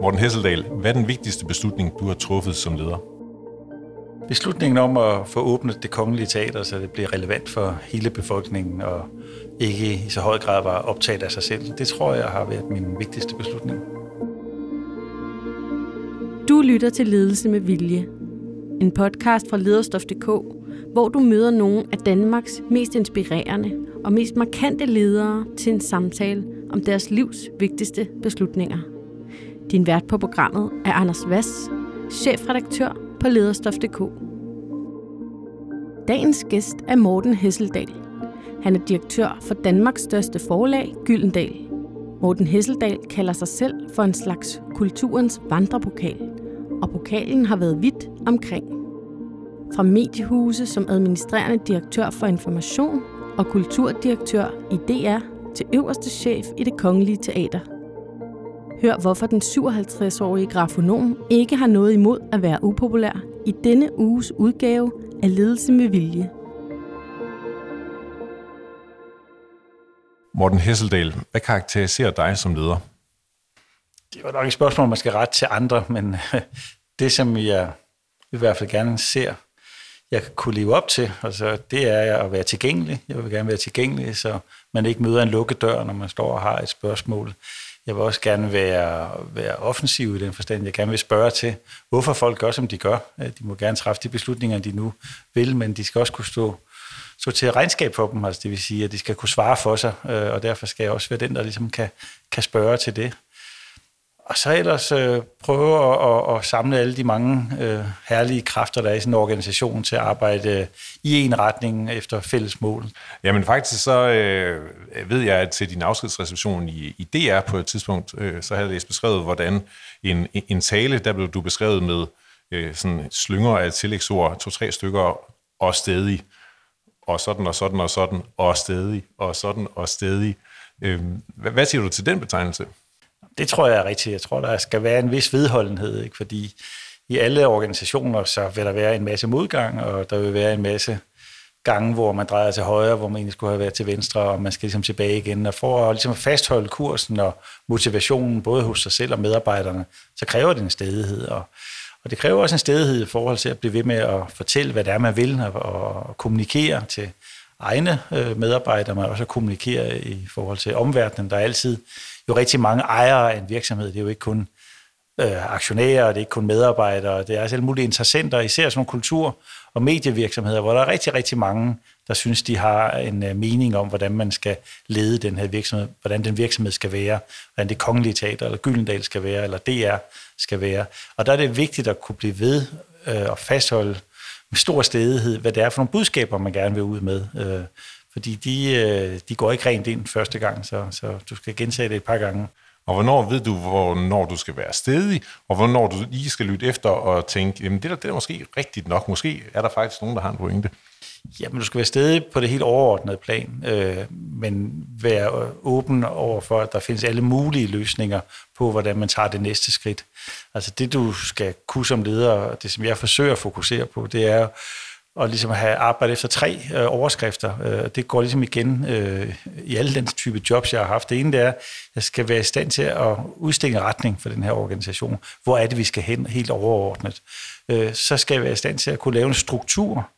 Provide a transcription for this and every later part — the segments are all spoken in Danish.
Morten Hesseldal, hvad er den vigtigste beslutning, du har truffet som leder? Beslutningen om at få åbnet det kongelige teater, så det bliver relevant for hele befolkningen, og ikke i så høj grad var optaget af sig selv, det tror jeg har været min vigtigste beslutning. Du lytter til Ledelse med Vilje. En podcast fra lederstof.dk, hvor du møder nogle af Danmarks mest inspirerende og mest markante ledere til en samtale om deres livs vigtigste beslutninger. Din vært på programmet er Anders Vass, chefredaktør på lederstof.dk. Dagens gæst er Morten Hesseldal. Han er direktør for Danmarks største forlag, Gyldendal. Morten Hesseldal kalder sig selv for en slags kulturens vandrepokal, og pokalen har været vidt omkring. Fra mediehuse som administrerende direktør for information og kulturdirektør i DR til øverste chef i det kongelige teater. Hør hvorfor den 57-årige grafonom ikke har noget imod at være upopulær i denne uges udgave af Ledelse med Vilje. Morten Hesseldal, hvad karakteriserer dig som leder? Det var nok et spørgsmål, man skal rette til andre, men det, som jeg i hvert fald gerne ser, jeg kan kunne leve op til, altså, det er at være tilgængelig. Jeg vil gerne være tilgængelig, så man ikke møder en lukket dør, når man står og har et spørgsmål. Jeg vil også gerne være, være offensiv i den forstand. Jeg gerne vil spørge til, hvorfor folk gør, som de gør. Øh, de må gerne træffe de beslutninger, de nu vil, men de skal også kunne stå, stå til regnskab for dem. Altså det vil sige, at de skal kunne svare for sig, øh, og derfor skal jeg også være den, der ligesom kan, kan spørge til det. Og så ellers øh, prøve at, at, at samle alle de mange øh, herlige kræfter, der er i sådan en organisation til at arbejde øh, i en retning efter fælles mål. Jamen faktisk så øh, ved jeg, at til din afskedsreception i, i DR på et tidspunkt, øh, så havde jeg beskrevet, hvordan en, en tale, der blev du beskrevet med øh, sådan slynger af tillægsord, to-tre stykker, og stedig, og sådan og sådan og sådan, og stedig, og sådan og stedig. Øh, hvad, hvad siger du til den betegnelse? Det tror jeg er rigtigt. Jeg tror, der skal være en vis vedholdenhed, ikke? fordi i alle organisationer, så vil der være en masse modgang, og der vil være en masse gange, hvor man drejer til højre, hvor man egentlig skulle have været til venstre, og man skal ligesom tilbage igen. Og for at ligesom fastholde kursen og motivationen, både hos sig selv og medarbejderne, så kræver det en stedighed. Og, og det kræver også en stedighed i forhold til at blive ved med at fortælle, hvad det er, man vil, og, og kommunikere til egne øh, medarbejdere, men også at kommunikere i forhold til omverdenen. Der altid jo rigtig mange ejere af en virksomhed. Det er jo ikke kun øh, aktionærer, det er ikke kun medarbejdere, det er altså alle mulige interessenter, især sådan nogle kultur- og medievirksomheder, hvor der er rigtig, rigtig mange, der synes, de har en øh, mening om, hvordan man skal lede den her virksomhed, hvordan den virksomhed skal være, hvordan det kongelige teater eller Gyldendal skal være, eller DR skal være. Og der er det vigtigt at kunne blive ved øh, og fastholde med stor stedighed, hvad det er for nogle budskaber, man gerne vil ud med. Øh, fordi de, øh, de går ikke rent ind første gang, så, så du skal gentage det et par gange. Og hvornår ved du, hvornår du skal være stedig, og hvornår du lige skal lytte efter og tænke, jamen det, der, det er måske rigtigt nok. Måske er der faktisk nogen, der har en pointe. Jamen, du skal være stedig på det helt overordnede plan, øh, men være åben over for, at der findes alle mulige løsninger på, hvordan man tager det næste skridt. Altså det, du skal kunne som leder, det som jeg forsøger at fokusere på, det er og ligesom have arbejdet efter tre øh, overskrifter. Øh, det går ligesom igen øh, i alle den type jobs, jeg har haft. Det ene det er, at jeg skal være i stand til at udstikke retning for den her organisation. Hvor er det, vi skal hen helt overordnet? Øh, så skal jeg være i stand til at kunne lave en struktur,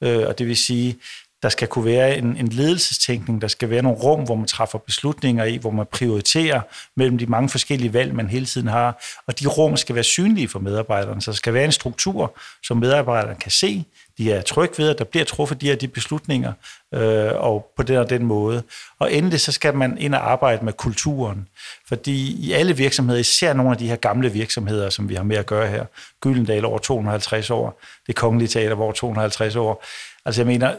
øh, og det vil sige, der skal kunne være en, en ledelsestænkning, der skal være nogle rum, hvor man træffer beslutninger i, hvor man prioriterer mellem de mange forskellige valg, man hele tiden har, og de rum skal være synlige for medarbejderne, så der skal være en struktur, som medarbejderne kan se, de er trygge ved, at der bliver truffet de her de beslutninger, øh, og på den og den måde. Og endelig så skal man ind og arbejde med kulturen, fordi i alle virksomheder, især nogle af de her gamle virksomheder, som vi har med at gøre her, Gyldendal over 250 år, det kongelige teater over 250 år, altså jeg mener,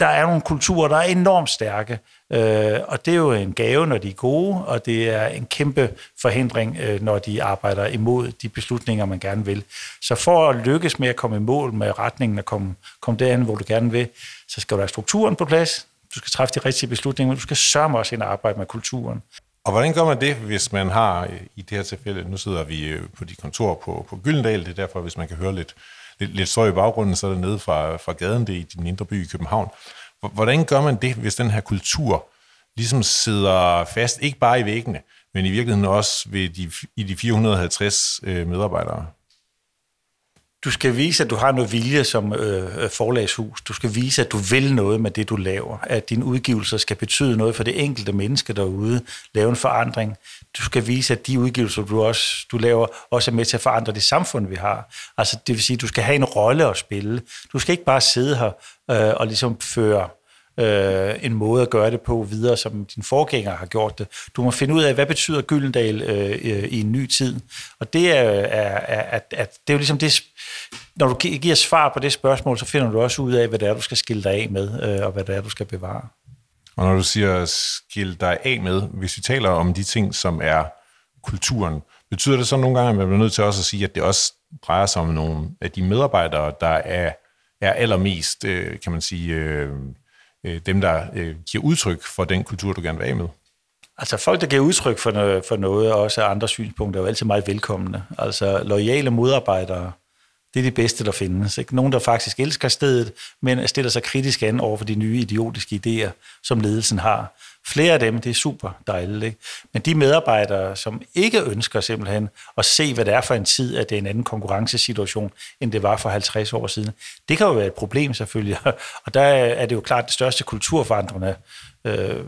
der er nogle kulturer, der er enormt stærke, øh, og det er jo en gave, når de er gode, og det er en kæmpe forhindring, øh, når de arbejder imod de beslutninger, man gerne vil. Så for at lykkes med at komme i mål med retningen og komme, komme derhen, hvor du gerne vil, så skal du have strukturen på plads, du skal træffe de rigtige beslutninger, men du skal sørge også ind og arbejde med kulturen. Og hvordan gør man det, hvis man har, i det her tilfælde, nu sidder vi øh, på de kontor på, på Gyldendal, det er derfor, hvis man kan høre lidt lidt, lidt støj i baggrunden, så er det nede fra, fra gaden, det er i din indre by i København. Hvordan gør man det, hvis den her kultur ligesom sidder fast, ikke bare i væggene, men i virkeligheden også ved de, i de 450 øh, medarbejdere. Du skal vise, at du har noget vilje som øh, øh, forlagshus. Du skal vise, at du vil noget med det, du laver. At dine udgivelser skal betyde noget for det enkelte menneske derude. Lave en forandring. Du skal vise, at de udgivelser, du, også, du laver, også er med til at forandre det samfund, vi har. Altså, det vil sige, at du skal have en rolle at spille. Du skal ikke bare sidde her øh, og ligesom føre øh, en måde at gøre det på videre, som din forgænger har gjort det. Du må finde ud af, hvad betyder Gyldendal øh, øh i en ny tid. Og det er, er, er, at, at det er jo ligesom det, når du giver svar på det spørgsmål, så finder du også ud af, hvad det er, du skal skille dig af med, øh, og hvad det er, du skal bevare. Og når du siger skille dig af med, hvis vi taler om de ting, som er kulturen, betyder det så nogle gange, at man bliver nødt til også at sige, at det også drejer sig om nogle af de medarbejdere, der er, er allermest, øh, kan man sige, øh, øh, dem, der øh, giver udtryk for den kultur, du gerne vil af med? Altså folk, der giver udtryk for noget, for noget og også andre synspunkter, er jo altid meget velkomne. Altså lojale modarbejdere, det er de bedste, der findes. Ikke? Nogen, der faktisk elsker stedet, men stiller sig kritisk an over for de nye idiotiske idéer, som ledelsen har. Flere af dem, det er super dejligt. Ikke? Men de medarbejdere, som ikke ønsker simpelthen at se, hvad det er for en tid, at det er en anden konkurrencesituation, end det var for 50 år siden, det kan jo være et problem selvfølgelig. Og der er det jo klart det største kulturforandrende øh,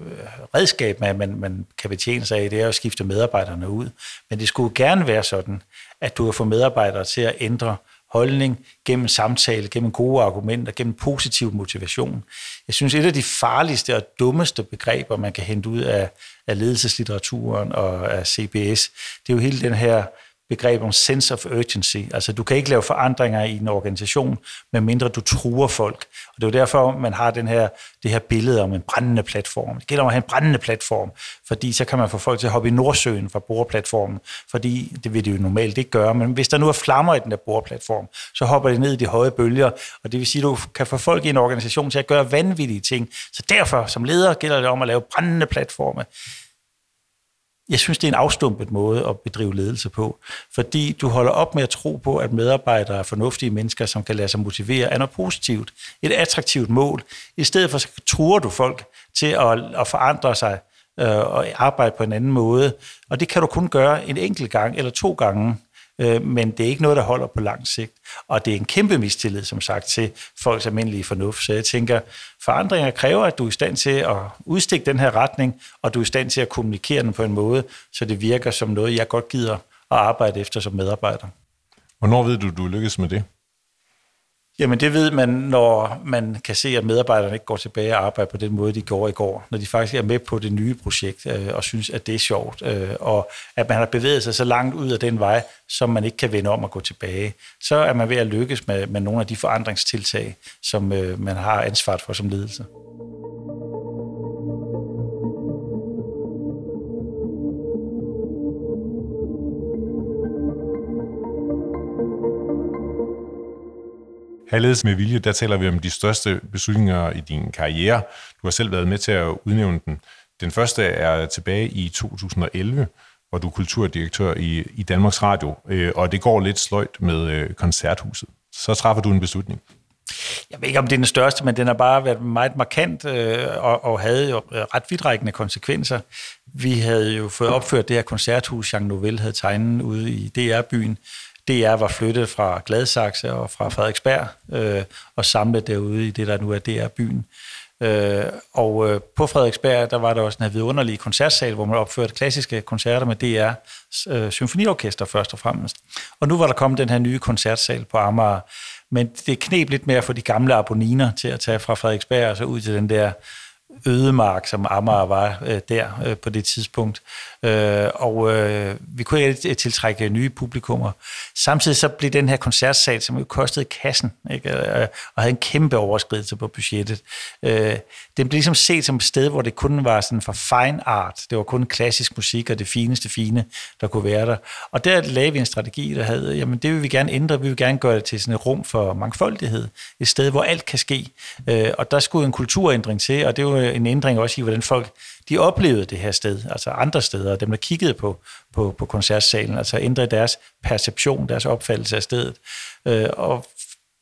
redskab, man, man, man kan betjene sig af, det er at skifte medarbejderne ud. Men det skulle gerne være sådan, at du kan få medarbejdere til at ændre holdning, gennem samtale, gennem gode argumenter, gennem positiv motivation. Jeg synes, et af de farligste og dummeste begreber, man kan hente ud af, af ledelseslitteraturen og af CBS, det er jo hele den her begreb om sense of urgency. Altså, du kan ikke lave forandringer i en organisation, medmindre du truer folk. Og det er jo derfor, man har den her, det her billede om en brændende platform. Det gælder om at have en brændende platform, fordi så kan man få folk til at hoppe i Nordsøen fra boreplatformen, fordi det vil de jo normalt ikke gøre. Men hvis der nu er flammer i den der boreplatform, så hopper de ned i de høje bølger, og det vil sige, at du kan få folk i en organisation til at gøre vanvittige ting. Så derfor, som leder, gælder det om at lave brændende platforme jeg synes, det er en afstumpet måde at bedrive ledelse på, fordi du holder op med at tro på, at medarbejdere er fornuftige mennesker, som kan lade sig motivere af noget positivt, et attraktivt mål. I stedet for så truer du folk til at, at forandre sig øh, og arbejde på en anden måde, og det kan du kun gøre en enkelt gang eller to gange øh, men det er ikke noget, der holder på lang sigt. Og det er en kæmpe mistillid, som sagt, til folks almindelige fornuft. Så jeg tænker, forandringer kræver, at du er i stand til at udstikke den her retning, og du er i stand til at kommunikere den på en måde, så det virker som noget, jeg godt gider at arbejde efter som medarbejder. Hvornår ved du, du lykkes med det? Jamen det ved man, når man kan se, at medarbejderne ikke går tilbage og arbejder på den måde, de gjorde i går. Når de faktisk er med på det nye projekt øh, og synes, at det er sjovt. Øh, og at man har bevæget sig så langt ud af den vej, som man ikke kan vende om og gå tilbage. Så er man ved at lykkes med, med nogle af de forandringstiltag, som øh, man har ansvaret for som ledelse. Halledes med vilje, der taler vi om de største beslutninger i din karriere. Du har selv været med til at udnævne den. Den første er tilbage i 2011, hvor du er kulturdirektør i, i Danmarks Radio, øh, og det går lidt sløjt med øh, koncerthuset. Så træffer du en beslutning. Jeg ved ikke, om det er den største, men den har bare været meget markant øh, og, og havde jo øh, ret vidtrækkende konsekvenser. Vi havde jo fået opført det her koncerthus, Jean Nouvel havde tegnet ude i DR-byen, DR var flyttet fra Gladsaxe og fra Frederiksberg øh, og samlet derude i det, der nu er DR-byen. Øh, og øh, på Frederiksberg, der var der også en vidunderlig koncertsal, hvor man opførte klassiske koncerter med DR øh, Symfoniorkester først og fremmest. Og nu var der kommet den her nye koncertsal på Amager, men det knep lidt mere for de gamle abonniner til at tage fra Frederiksberg og så ud til den der ødemark, som Amager var øh, der øh, på det tidspunkt. Øh, og øh, vi kunne ikke tiltrække nye publikummer. Samtidig så blev den her koncertsal, som jo kostede kassen, ikke? Øh, og havde en kæmpe overskridelse på budgettet, øh, den blev ligesom set som et sted, hvor det kun var sådan for fine art. Det var kun klassisk musik og det fineste fine, der kunne være der. Og der lagde vi en strategi, der havde, jamen det vil vi gerne ændre, vi vil gerne gøre det til sådan et rum for mangfoldighed. Et sted, hvor alt kan ske. Øh, og der skulle en kulturændring til, og det var en ændring også i, hvordan folk de oplevede det her sted, altså andre steder, dem der kiggede på, på, på koncertsalen, altså ændrede deres perception, deres opfattelse af stedet. Øh, og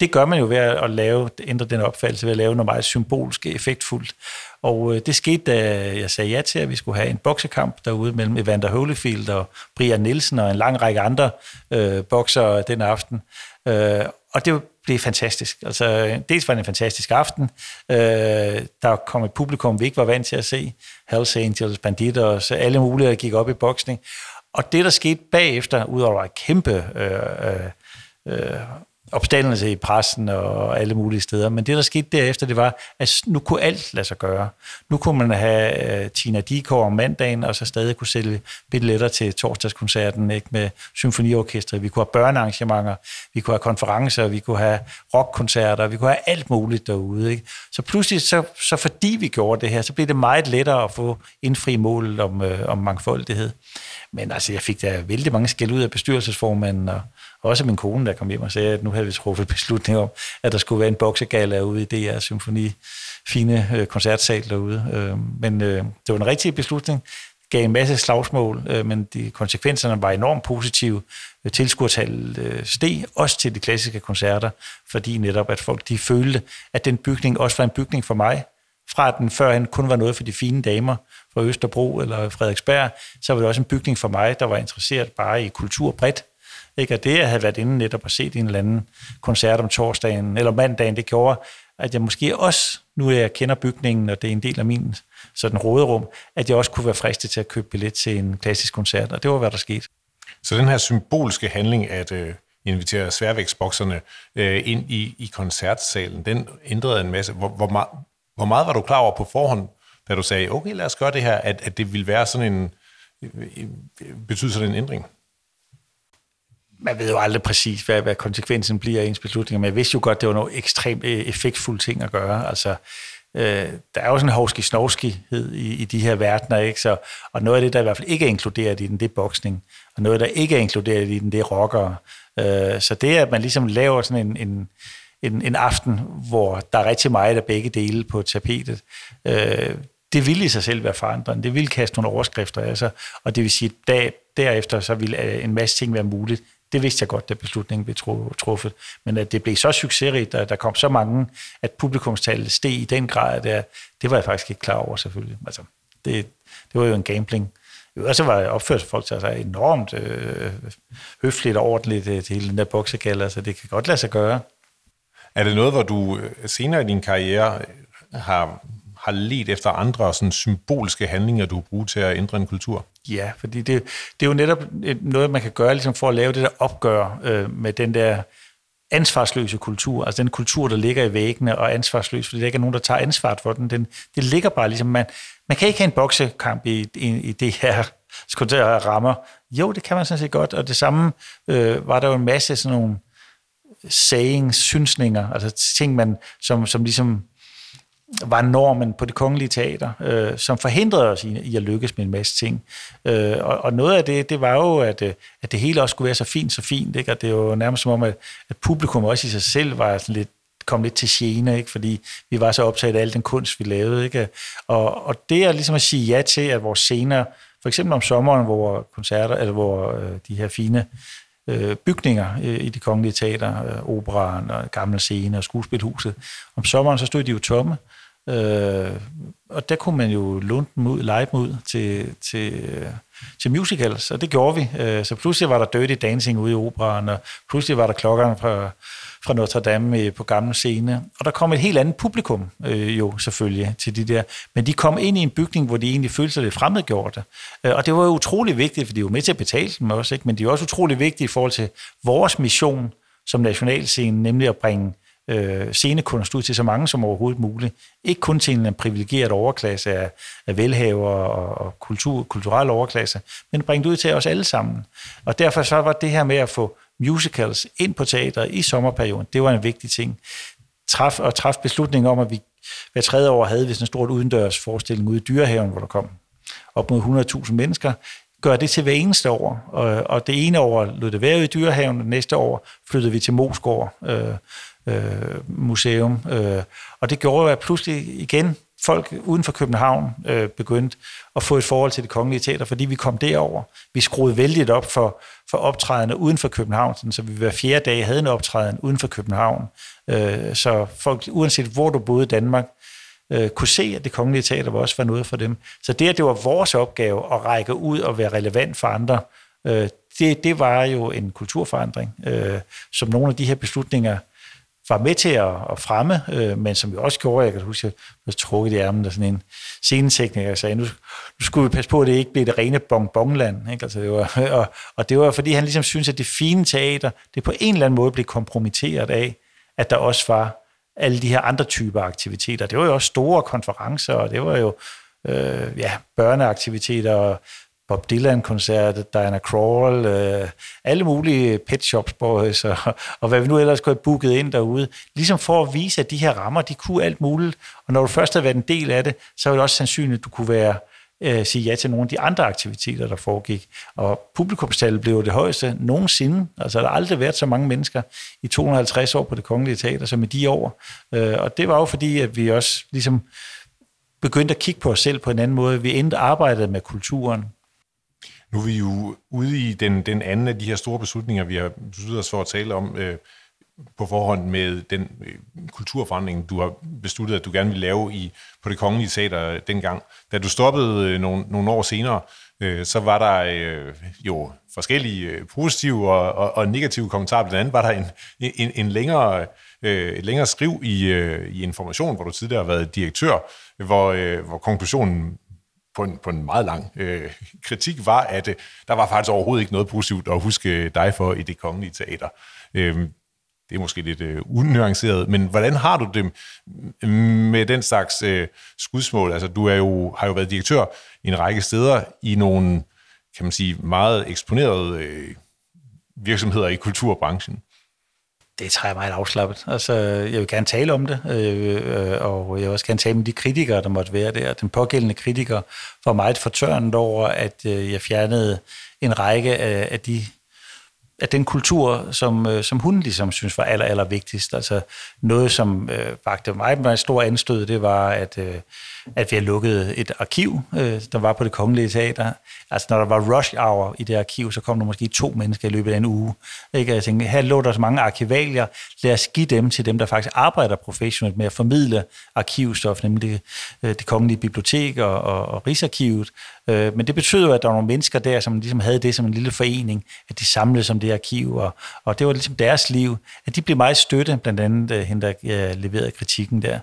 det gør man jo ved at lave, ændre den opfattelse ved at lave noget meget symbolsk effektfuldt. Og øh, det skete, da jeg sagde ja til, at vi skulle have en boksekamp derude mellem Evander Holyfield og Brian Nielsen og en lang række andre øh, bokser den aften. Øh, og det blev fantastisk. Altså, dels var det en fantastisk aften. Øh, der kom et publikum, vi ikke var vant til at se. Hells Angels, Banditos, alle mulige, der gik op i boksning. Og det, der skete bagefter, udover et kæmpe øh, øh, øh opstandelse i pressen og alle mulige steder. Men det, der skete derefter, det var, at nu kunne alt lade sig gøre. Nu kunne man have uh, Tina Dikov om mandagen, og så stadig kunne sælge billetter til torsdagskoncerten ikke, med symfoniorkestret. Vi kunne have børnearrangementer, vi kunne have konferencer, vi kunne have rockkoncerter, vi kunne have alt muligt derude. Ikke? Så pludselig, så, så fordi vi gjorde det her, så blev det meget lettere at få indfri målet om, øh, om mangfoldighed. Men altså, jeg fik da vældig mange skæld ud af bestyrelsesformanden, og også min kone, der kom hjem og sagde, at nu havde vi truffet beslutning om, at der skulle være en boksegala ude i DR Symfoni, fine øh, koncertsal derude. Øh, men øh, det var en rigtig beslutning, gav en masse slagsmål, øh, men de konsekvenserne var enormt positive. Tilskuertallet øh, steg også til de klassiske koncerter, fordi netop at folk de følte, at den bygning også var en bygning for mig, fra at den førhen kun var noget for de fine damer fra Østerbro eller Frederiksberg, så var det også en bygning for mig, der var interesseret bare i kultur bredt. Ikke? Og det, jeg havde været inde netop og set i en eller anden koncert om torsdagen eller mandagen, det gjorde, at jeg måske også, nu jeg kender bygningen, og det er en del af min sådan råderum, at jeg også kunne være fristet til at købe billet til en klassisk koncert, og det var, hvad der skete. Så den her symbolske handling, at øh, invitere sværvægtsbokserne øh, ind i, i koncertsalen, den ændrede en masse. Hvor, hvor, meget, hvor meget var du klar over på forhånd, da du sagde, okay, lad os gøre det her, at, at det ville være sådan en, øh, øh, øh, betyder sådan en ændring? Man ved jo aldrig præcis, hvad, hvad konsekvensen bliver af ens beslutninger, men jeg vidste jo godt, det var noget ekstremt øh, effektfulde ting at gøre. Altså, øh, der er jo sådan en hovski snovskighed i, i de her verdener, ikke? Så, og noget af det, der i hvert fald ikke er inkluderet i den, det er boksning. Og noget, der ikke er inkluderet i den, det er rockere. Øh, så det, at man ligesom laver sådan en, en, en, en aften, hvor der er rigtig meget af begge dele på tapetet, øh, det vil i sig selv være forandrende. Det vil kaste nogle overskrifter af sig, og det vil sige, at derefter så vil øh, en masse ting være muligt. Det vidste jeg godt, da beslutningen blev truffet. Men at det blev så succesrigt, at der kom så mange, at publikumstallet steg i den grad, der, det var jeg faktisk ikke klar over selvfølgelig. Altså, det, det var jo en gambling. Og så var opførsel folk til altså, sig enormt øh, høfligt og ordentligt øh, til hele den der boksekalder, så altså, det kan godt lade sig gøre. Er det noget, hvor du øh, senere i din karriere har har let efter andre sådan symbolske handlinger, du bruger til at ændre en kultur? Ja, fordi det, det er jo netop noget, man kan gøre ligesom for at lave det der opgør øh, med den der ansvarsløse kultur, altså den kultur, der ligger i væggene og ansvarsløs, fordi der ikke er nogen, der tager ansvar for den. den det ligger bare ligesom, man, man kan ikke have en boksekamp i, i, i det her rammer. Jo, det kan man sådan set godt, og det samme øh, var der jo en masse sådan nogle sayings, synsninger, altså ting, man, som, som ligesom var normen på det kongelige teater, øh, som forhindrede os i, i at lykkes med en masse ting. Øh, og, og noget af det, det var jo, at, øh, at det hele også skulle være så fint, så fint. Ikke? Og det er jo nærmest som om, at, at publikum også i sig selv var sådan lidt kom lidt til gene, ikke? fordi vi var så optaget af al den kunst, vi lavede. Ikke? Og, og det er ligesom at sige ja til, at vores scener, for eksempel om sommeren, hvor koncerter, eller hvor øh, de her fine øh, bygninger øh, i de kongelige teater, øh, operan og gamle scene og skuespilhuset, om sommeren så stod de jo tomme, Øh, Øh, og der kunne man jo låne dem ud, lege dem ud til, til, øh, til musicals, og det gjorde vi. Øh, så pludselig var der Dirty Dancing ude i operan, og pludselig var der klokkerne fra, fra Notre Dame øh, på gamle scene. Og der kom et helt andet publikum øh, jo selvfølgelig til de der. Men de kom ind i en bygning, hvor de egentlig følte sig lidt fremmedgjorte. Øh, og det var jo utrolig vigtigt, for de var med til at betale dem også, ikke? men de er også utrolig vigtige i forhold til vores mission som nationalscene, nemlig at bringe øh, scenekunst ud til så mange som overhovedet muligt. Ikke kun til en privilegeret overklasse af, af velhaver og, og kultur, kulturel overklasse, men bringe det ud til os alle sammen. Og derfor så var det her med at få musicals ind på teateret i sommerperioden, det var en vigtig ting. Træf, og træffe beslutningen om, at vi hver tredje år havde vi sådan en stort udendørs forestilling ude i Dyrehaven, hvor der kom op mod 100.000 mennesker, gør det til hver eneste år. Og, og det ene år lød det være i Dyrehaven, og næste år flyttede vi til Mosgård, øh, øh, museum. Øh, og det gjorde, at pludselig igen folk uden for København øh, begyndte at få et forhold til det kongelige teater, fordi vi kom derover. Vi skruede vældigt op for, for optrædende uden for København, sådan, så vi hver fjerde dag havde en optræden uden for København. Øh, så folk, uanset hvor du boede i Danmark, øh, kunne se, at det kongelige teater var også var noget for dem. Så det, at det var vores opgave at række ud og være relevant for andre, øh, det, det var jo en kulturforandring, øh, som nogle af de her beslutninger var med til at, at fremme, øh, men som jo også gjorde, jeg kan huske, at jeg blev trukket i ærmen der sådan en scenetekniker, jeg sagde, nu, nu skulle vi passe på, at det ikke blev det rene bonbonland. Ikke? Altså, det var, og, og det var, fordi han ligesom synes, at det fine teater, det på en eller anden måde blev kompromitteret af, at der også var alle de her andre typer aktiviteter. Det var jo også store konferencer, og det var jo øh, ja, børneaktiviteter, og Bob Dylan-koncert, Diana Krall, øh, alle mulige Pet Shops Boys, og, og hvad vi nu ellers kunne have booket ind derude, ligesom for at vise, at de her rammer, de kunne alt muligt, og når du først har været en del af det, så er det også sandsynligt, at du kunne være øh, sige ja til nogle af de andre aktiviteter, der foregik. Og publikumstallet blev det højeste nogensinde. Altså, der har aldrig været så mange mennesker i 250 år på det kongelige teater, som i de år. Øh, og det var jo fordi, at vi også ligesom begyndte at kigge på os selv på en anden måde. Vi endte arbejdet med kulturen. Nu er vi jo ude i den, den anden af de her store beslutninger, vi har besluttet os for at tale om øh, på forhånd med den øh, kulturforandring, du har besluttet, at du gerne vil lave i, på det kongelige teater dengang. Da du stoppede øh, nogle, nogle år senere, øh, så var der øh, jo forskellige øh, positive og, og, og negative kommentarer. Blandt andet var der en, en, en længere, øh, et længere skriv i, øh, i Information, hvor du tidligere har været direktør, hvor, øh, hvor konklusionen på en, på en meget lang øh, kritik var, at øh, der var faktisk overhovedet ikke noget positivt at huske øh, dig for i det kongelige teater. Øh, det er måske lidt øh, unuanceret, men hvordan har du det med den slags øh, skudsmål? Altså, du er jo, har jo været direktør i en række steder i nogle, kan man sige, meget eksponerede øh, virksomheder i kulturbranchen det tager jeg meget afslappet. Altså, jeg vil gerne tale om det, øh, og jeg vil også gerne tale med de kritikere, der måtte være der. Den pågældende kritiker var meget fortørnet over, at øh, jeg fjernede en række af, af de at den kultur, som, øh, som hun ligesom synes var aller, aller vigtigst. Altså noget, som øh, vagte mig med stor anstød, det var, at, øh, at vi har lukket et arkiv, øh, der var på det kongelige teater. Altså når der var rush hour i det arkiv, så kom der måske to mennesker i løbet af en uge. Ikke? Jeg tænkte, her lå der så mange arkivalier, lad os give dem til dem, der faktisk arbejder professionelt med at formidle arkivstof, nemlig det, øh, det kongelige bibliotek og, og, og Rigsarkivet. Øh, men det betød jo, at der var nogle mennesker der, som ligesom havde det som en lille forening, at de samlede som det arkiv, og, og det var ligesom deres liv, at de blev meget støtte, blandt andet øh, hende, der ja, leverede kritikken der.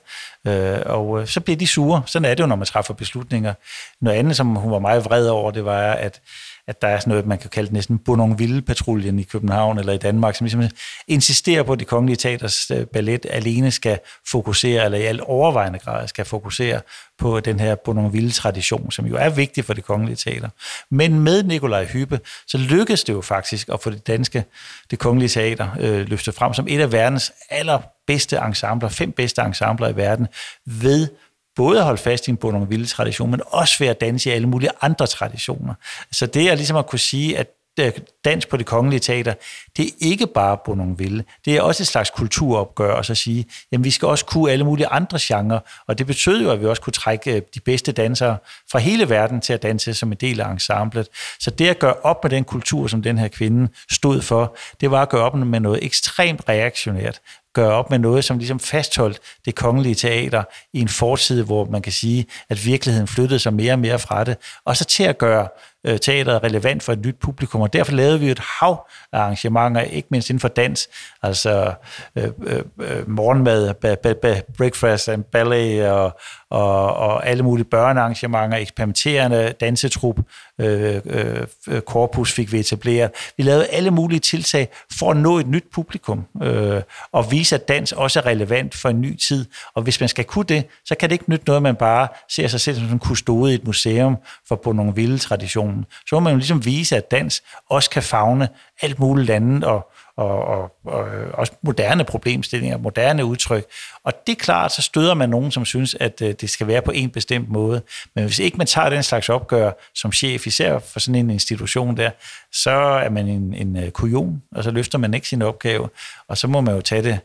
Øh, og øh, så blev de sure. Sådan er det jo, når man træffer beslutninger. Noget andet, som hun var meget vred over, det var, at at der er sådan noget, man kan kalde det næsten Bournonville-patruljen i København eller i Danmark, som ligesom insisterer på, at det kongelige teaters øh, ballet alene skal fokusere, eller i al overvejende grad skal fokusere på den her Bournonville-tradition, som jo er vigtig for det kongelige teater. Men med Nikolaj Hyppe, så lykkedes det jo faktisk at få det danske, det kongelige teater, øh, løftet frem som et af verdens allerbedste ensembler, fem bedste ensembler i verden, ved både at holde fast i en Bournonville tradition, men også ved at danse i alle mulige andre traditioner. Så det er ligesom at kunne sige, at øh, dans på det kongelige teater, det er ikke bare Bournonville. Det er også et slags kulturopgør, og så sige, jamen vi skal også kunne alle mulige andre genrer, og det betød jo, at vi også kunne trække øh, de bedste dansere fra hele verden til at danse som en del af ensemblet. Så det at gøre op med den kultur, som den her kvinde stod for, det var at gøre op med noget ekstremt reaktionært, gøre op med noget, som ligesom fastholdt det kongelige teater i en fortid, hvor man kan sige, at virkeligheden flyttede sig mere og mere fra det, og så til at gøre øh, relevant for et nyt publikum, og derfor lavede vi et hav af arrangementer, ikke mindst inden for dans, altså øh, øh, øh morgenmad, ba, ba, ba, breakfast and ballet, og, og, og alle mulige børnearrangementer, eksperimenterende dansetrup, øh, øh, øh, korpus fik vi etableret. Vi lavede alle mulige tiltag for at nå et nyt publikum, øh, og vise, at dans også er relevant for en ny tid. Og hvis man skal kunne det, så kan det ikke nytte noget, at man bare ser sig selv som en kustode i et museum for på nogle vilde traditioner. Så må man jo ligesom vise, at dans også kan fagne alt muligt andet, og og, og, og øh, også moderne problemstillinger, moderne udtryk. Og det er klart, så støder man nogen, som synes, at øh, det skal være på en bestemt måde. Men hvis ikke man tager den slags opgør som chef, især for sådan en institution der, så er man en, en øh, kujon, og så løfter man ikke sin opgave, og så må man jo tage det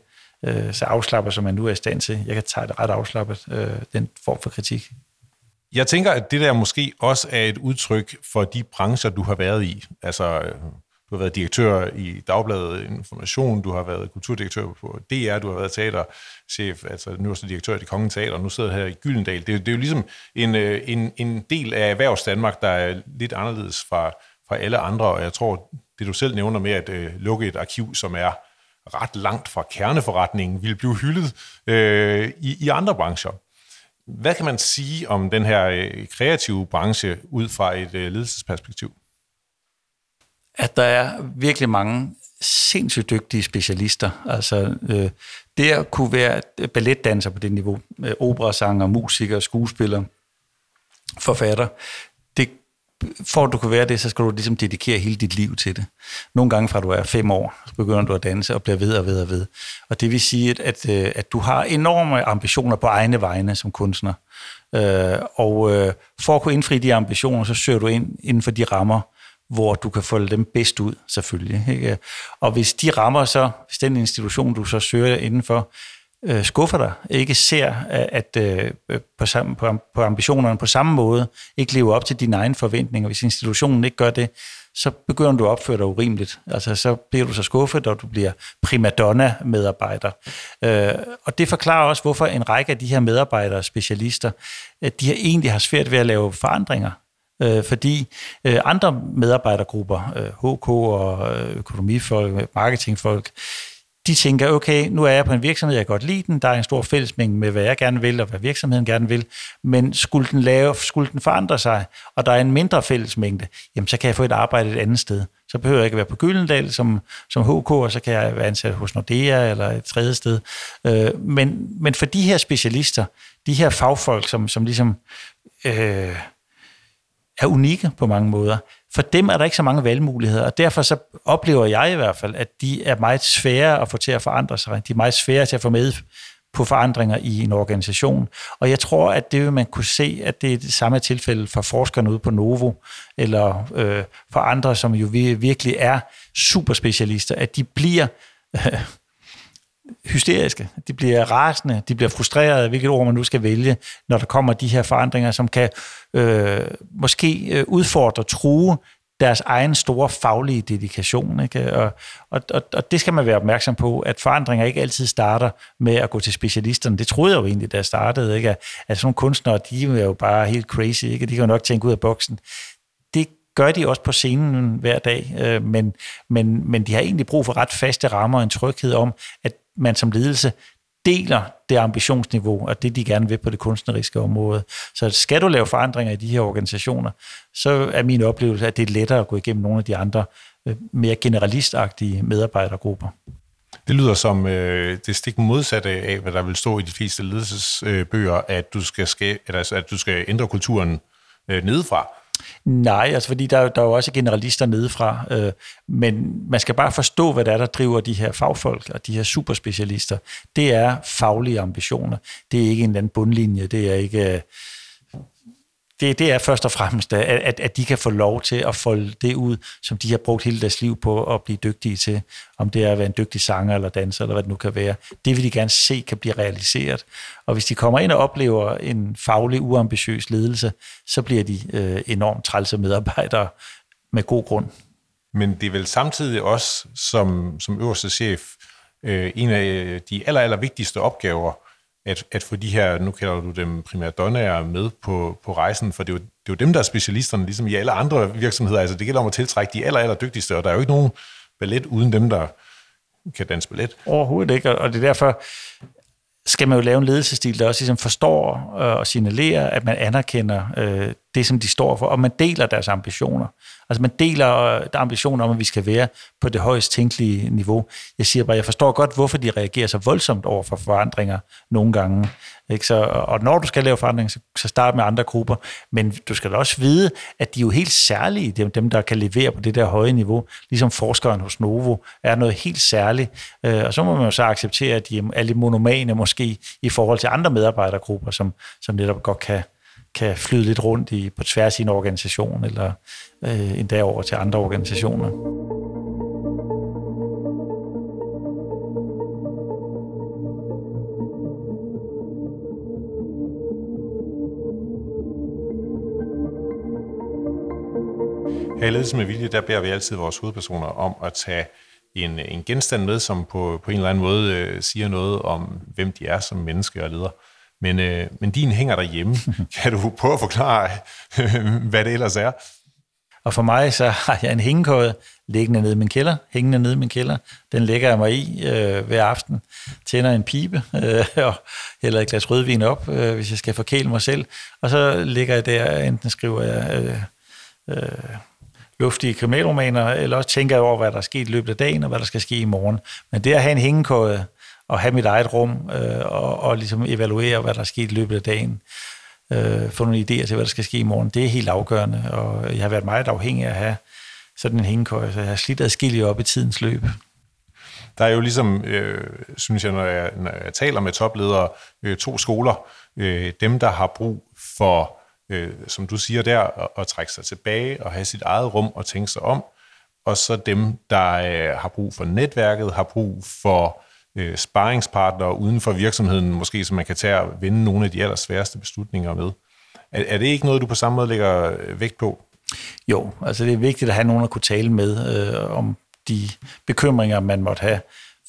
øh, så afslappet, som man nu er i stand til. Jeg kan tage det ret afslappet, øh, den form for kritik. Jeg tænker, at det der måske også er et udtryk for de brancher, du har været i. Altså, du har været direktør i Dagbladet Information, du har været kulturdirektør på DR, du har været teaterchef, altså nu er du direktør i det Kongen Teater, og nu sidder her i Gyldendal. Det, det er jo ligesom en, øh, en, en del af erhvervs Danmark, der er lidt anderledes fra, fra alle andre, og jeg tror, det du selv nævner med at øh, lukke et arkiv, som er ret langt fra kerneforretningen, vil blive hyldet øh, i, i andre brancher. Hvad kan man sige om den her øh, kreative branche ud fra et øh, ledelsesperspektiv? At der er virkelig mange sindssygt dygtige specialister. Altså, øh, det at kunne være balletdanser på det niveau, øh, operasanger, musikere, skuespillere, forfatter, for at du kan være det, så skal du ligesom dedikere hele dit liv til det. Nogle gange fra du er fem år, så begynder du at danse og bliver ved og ved og ved. Og det vil sige, at, at, øh, at du har enorme ambitioner på egne vegne som kunstner. Øh, og øh, for at kunne indfri de ambitioner, så søger du ind inden for de rammer, hvor du kan folde dem bedst ud, selvfølgelig. Ikke? Og hvis de rammer så, hvis den institution, du så søger indenfor, øh, skuffer dig, ikke ser, øh, at øh, på, samme, på, på ambitionerne på samme måde, ikke lever op til dine egne forventninger. Hvis institutionen ikke gør det, så begynder du at opføre dig urimeligt. Altså, så bliver du så skuffet, og du bliver primadonna-medarbejder. Øh, og det forklarer også, hvorfor en række af de her medarbejdere, specialister, at de egentlig har svært ved at lave forandringer. Øh, fordi øh, andre medarbejdergrupper, øh, HK og øh, økonomifolk, marketingfolk, de tænker, okay, nu er jeg på en virksomhed, jeg kan godt lide den, der er en stor fællesmængde med, hvad jeg gerne vil, og hvad virksomheden gerne vil, men skulle den, lave, skulle den forandre sig, og der er en mindre fællesmængde, jamen så kan jeg få et arbejde et andet sted. Så behøver jeg ikke at være på Gyldendal som, som HK, og så kan jeg være ansat hos Nordea eller et tredje sted. Øh, men, men for de her specialister, de her fagfolk, som, som ligesom øh, er unikke på mange måder, for dem er der ikke så mange valgmuligheder, og derfor så oplever jeg i hvert fald, at de er meget svære at få til at forandre sig. De er meget svære til at få med på forandringer i en organisation. Og jeg tror, at det vil man kunne se, at det er det samme tilfælde for forskerne ude på Novo, eller øh, for andre, som jo virkelig er superspecialister, at de bliver øh, hysteriske, de bliver rasende, de bliver frustrerede, hvilket ord man nu skal vælge, når der kommer de her forandringer, som kan øh, måske øh, udfordre, true deres egen store faglige dedikation. Ikke? Og, og, og, og det skal man være opmærksom på, at forandringer ikke altid starter med at gå til specialisterne. Det troede jeg jo egentlig, da jeg startede. Ikke? At, at sådan nogle kunstnere, de er jo bare helt crazy. Ikke? De kan jo nok tænke ud af boksen. Det gør de også på scenen hver dag, øh, men, men, men de har egentlig brug for ret faste rammer og en tryghed om, at man som ledelse deler det ambitionsniveau og det, de gerne vil på det kunstneriske område. Så skal du lave forandringer i de her organisationer, så er min oplevelse, at det er lettere at gå igennem nogle af de andre øh, mere generalistagtige medarbejdergrupper. Det lyder som øh, det stik modsatte af, hvad der vil stå i de fleste ledelsesbøger, at du skal, skal, altså, at du skal ændre kulturen øh, nedefra. Nej, altså fordi der, der er jo også generalister nedefra, øh, men man skal bare forstå, hvad det er, der driver de her fagfolk og de her superspecialister. Det er faglige ambitioner. Det er ikke en eller anden bundlinje, det er ikke... Øh, det, det er først og fremmest, at, at, at de kan få lov til at folde det ud, som de har brugt hele deres liv på at blive dygtige til. Om det er at være en dygtig sanger eller danser, eller hvad det nu kan være. Det vil de gerne se kan blive realiseret. Og hvis de kommer ind og oplever en faglig, uambitiøs ledelse, så bliver de øh, enormt trælse medarbejdere med god grund. Men det er vel samtidig også som, som øverste chef øh, en af de aller, aller vigtigste opgaver, at, at få de her, nu kalder du dem primadonnaer, med på, på rejsen, for det er, jo, det er jo dem, der er specialisterne, ligesom i alle andre virksomheder. Altså det gælder om at tiltrække de aller, aller dygtigste, og der er jo ikke nogen ballet uden dem, der kan danse ballet. Overhovedet ikke, og det er derfor, skal man jo lave en ledelsestil, der også ligesom forstår øh, og signalerer, at man anerkender øh, det, som de står for, og man deler deres ambitioner. Altså man deler øh, der ambitioner om, at vi skal være på det højst tænkelige niveau. Jeg siger bare, jeg forstår godt, hvorfor de reagerer så voldsomt over for forandringer nogle gange. Ikke? Så, og når du skal lave forandringer, så, så start med andre grupper. Men du skal da også vide, at de er jo helt særlige, dem, dem der kan levere på det der høje niveau. Ligesom forskeren hos Novo er noget helt særligt. Øh, og så må man jo så acceptere, at de er lidt monomane måske i forhold til andre medarbejdergrupper, som, som netop godt kan, kan flyde lidt rundt i, på tværs i en organisation, eller øh, endda over til andre organisationer. Her i Ledelse med Vilje, der beder vi altid vores hovedpersoner om at tage en, en genstand med, som på, på en eller anden måde øh, siger noget om, hvem de er som menneske og leder. Men, øh, men din hænger derhjemme. Kan du prøve at forklare, hvad det ellers er? Og for mig, så har jeg en hængekøje liggende nede i min kælder, hængende nede i min kælder. Den lægger jeg mig i øh, hver aften, tænder en pibe øh, og hælder et glas rødvin op, øh, hvis jeg skal forkæle mig selv. Og så ligger jeg der, enten skriver jeg øh, øh, luftige kriminalromaner, eller også tænker jeg over, hvad der er sket i løbet af dagen, og hvad der skal ske i morgen. Men det at have en hængekøje, og have mit eget rum, øh, og, og ligesom evaluere, hvad der er sket i løbet af dagen, øh, få nogle idéer til, hvad der skal ske i morgen. Det er helt afgørende, og jeg har været meget afhængig af at have sådan en hængekøj, så jeg har slidt adskilligt op i tidens løb. Der er jo ligesom, øh, synes jeg når, jeg, når jeg taler med topledere, øh, to skoler. Øh, dem, der har brug for, øh, som du siger der, at, at trække sig tilbage og have sit eget rum og tænke sig om. Og så dem, der øh, har brug for netværket, har brug for øh, sparringspartnere uden for virksomheden, måske som man kan tage og vinde nogle af de allersværeste beslutninger med. Er, er det ikke noget, du på samme måde lægger øh, vægt på? Jo, altså det er vigtigt at have nogen at kunne tale med øh, om de bekymringer, man måtte have.